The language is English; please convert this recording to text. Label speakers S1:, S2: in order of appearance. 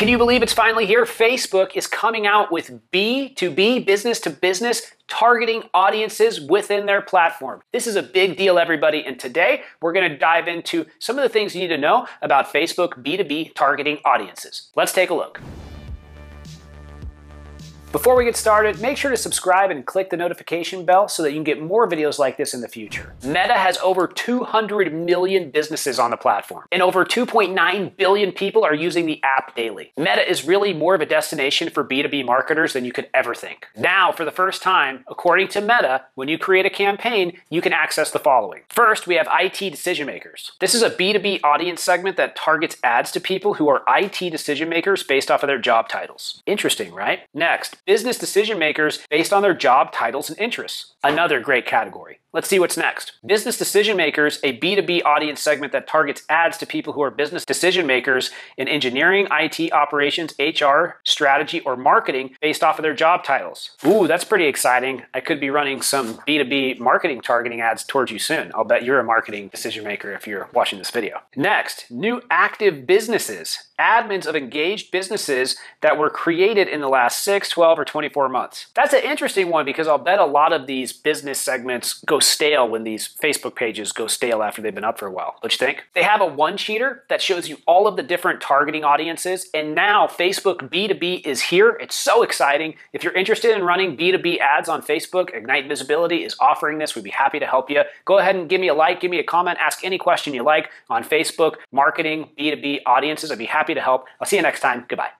S1: Can you believe it's finally here? Facebook is coming out with B2B, business to business, targeting audiences within their platform. This is a big deal, everybody. And today we're going to dive into some of the things you need to know about Facebook B2B targeting audiences. Let's take a look. Before we get started, make sure to subscribe and click the notification bell so that you can get more videos like this in the future. Meta has over 200 million businesses on the platform, and over 2.9 billion people are using the app daily. Meta is really more of a destination for B2B marketers than you could ever think. Now, for the first time, according to Meta, when you create a campaign, you can access the following. First, we have IT decision makers. This is a B2B audience segment that targets ads to people who are IT decision makers based off of their job titles. Interesting, right? Next, business decision makers based on their job titles and interests. Another great category. Let's see what's next. Business decision makers, a B2B audience segment that targets ads to people who are business decision makers in engineering, IT, operations, HR, strategy, or marketing based off of their job titles. Ooh, that's pretty exciting. I could be running some B2B marketing targeting ads towards you soon. I'll bet you're a marketing decision maker if you're watching this video. Next, new active businesses, admins of engaged businesses that were created in the last 6, 12, or 24 months. That's an interesting one because I'll bet a lot of these business segments go stale when these Facebook pages go stale after they've been up for a while. What you think? They have a one cheater that shows you all of the different targeting audiences, and now Facebook B2B is here. It's so exciting. If you're interested in running B2B ads on Facebook, Ignite Visibility is offering this. We'd be happy to help you. Go ahead and give me a like, give me a comment, ask any question you like on Facebook, marketing, B2B audiences. I'd be happy to help. I'll see you next time. Goodbye.